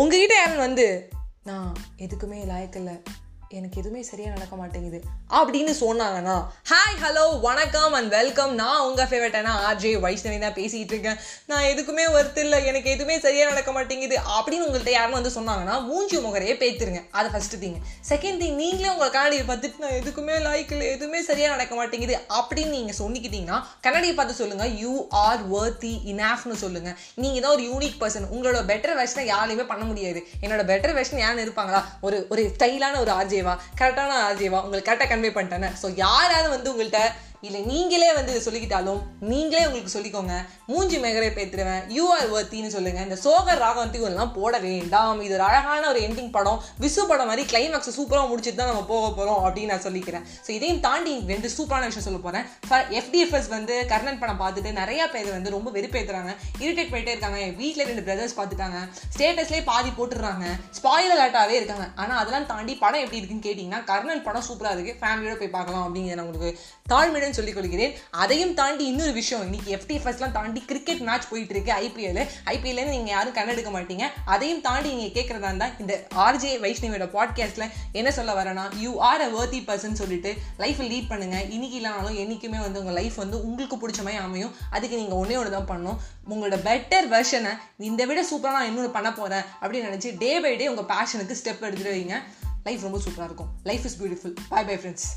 உங்ககிட்ட யாரும் வந்து நான் எதுக்குமே லாயக்கில்லை. எனக்கு எதுவுமே சரியாக நடக்க மாட்டேங்குது. அப்படின்னு சொன்னாங்கன்னா ஹாய் ஹலோ வணக்கம் அண்ட் வெல்கம் நான் உங்கள் ஃபேவரட்டான ஆர்ஜே வைஷ்ணவி தான் பேசிகிட்டு இருக்கேன். நான் எதுக்குமே ஒர்த்து இல்லை. எனக்கு எதுவுமே சரியாக நடக்க மாட்டேங்குது. அப்படின்னு உங்கள்கிட்ட யாரும் வந்து சொன்னாங்கன்னா மூஞ்சி முகரையே பேத்துருங்க. அது ஃபஸ்ட்டு திங் செகண்ட் திங் நீங்களே உங்கள் கண்ணாடியை பார்த்துட்டு நான் எதுக்குமே லைக் இல்லை. எதுவுமே சரியாக நடக்க மாட்டேங்குது. அப்படின்னு நீங்கள் சொன்னிக்கிட்டீங்கன்னா கண்ணாடியை பார்த்து சொல்லுங்கள் யூ ஆர் வர்த்தி இனாஃப்னு சொல்லுங்கள் நீங்கள் தான் ஒரு யூனிக் பர்சன் உங்களோட பெட்டர் வெர்ஷனை யாரையுமே பண்ண முடியாது. என்னோட பெட்டர் வெர்ஷன் யாரும் இருப்பாங்களா? ஒரு ஒரு ஸ்டைலான ஒரு ஆர்ஜே ஆர்ஜேவா கரெக்டான ஆர்ஜேவா உங்களுக்கு கரெக்டாக கன்வே பண்ணிட்டேன். ஸோ யாராவது வந்து உங்கள்கிட்ட இல்லை நீங்களே வந்து இதை சொல்லிக்கிட்டாலும் நீங்களே உங்களுக்கு சொல்லிக்கோங்க. மூஞ்சி மேகரை பேத்துருவேன். யூ ஆர் வர்த்தின்னு சொல்லுங்கள் இந்த சோகர் ராகவந்தி எல்லாம் போட வேண்டாம். இது ஒரு அழகான ஒரு எண்டிங் படம். விசு படம் மாதிரி கிளைமேக்ஸை சூப்பராக முடிச்சுட்டு தான் நம்ம போக போகிறோம் அப்படின்னு நான் சொல்லிக்கிறேன். ஸோ இதையும் தாண்டி ரெண்டு சூப்பரான விஷயம் சொல்ல போகிறேன் எஃப்டிஎஃப்எஸ் வந்து கர்ணன் படம் பார்த்துட்டு நிறைய பேர் வந்து ரொம்ப வெறுப்பேற்றுறாங்க இரிட்டேட் பண்ணிட்டே இருக்காங்க. என் வீட்டில் ரெண்டு பிரதர்ஸ் பார்த்துட்டாங்க. ஸ்டேட்டஸ்லேயே பாதி போட்டுடுறாங்க. ஸ்பாயில் அலர்ட்டாகவே இருக்காங்க. ஆனால் அதெல்லாம் தாண்டி படம் எப்படி இருக்குன்னு கேட்டிங்கன்னா கர்ணன் படம் சூப்பராக இருக்குது ஃபேமிலியோட போய் பார்க்கலாம் அப்படிங்கிறத நான் உங்களுக்கு தாழ்மையுடன் சொல்லிக் கொள்கிறேன் அதையும் தாண்டி இன்னொரு விஷயம் இன்னைக்கு எஃப்டிஎஃப்எஸ்லாம் தாண்டி கிரிக்கெட் மேட்ச் போயிட்டு இருக்கு ஐபிஎல் ஐபிஎல்லேருந்து நீங்கள் யாரும் கண்ணெடுக்க மாட்டீங்க. அதையும் தாண்டி நீங்கள் கேட்குறதா இருந்தால் இந்த ஆர்ஜே வைஷ்ணவியோட பாட்காஸ்ட்டில் என்ன சொல்ல வரேன்னா you are a worthy person சொல்லிட்டு லைஃப்பை லீட் பண்ணுங்க. இன்னைக்கு இல்லைனாலும் என்றைக்குமே வந்து உங்கள் லைஃப் வந்து உங்களுக்கு பிடிச்ச மாதிரி அமையும். அதுக்கு நீங்கள் ஒன்றே ஒன்று தான் பண்ணணும். உங்களோட பெட்டர் வெர்ஷனை இந்த விட சூப்பராக நான் இன்னொன்று பண்ண போகிறேன் அப்படின்னு நினச்சி டே பை டே உங்கள் பேஷனுக்கு ஸ்டெப் எடுத்துகிட்டு வைங்க. லைஃப் ரொம்ப சூப்பராக இருக்கும். Life is beautiful bye bye friends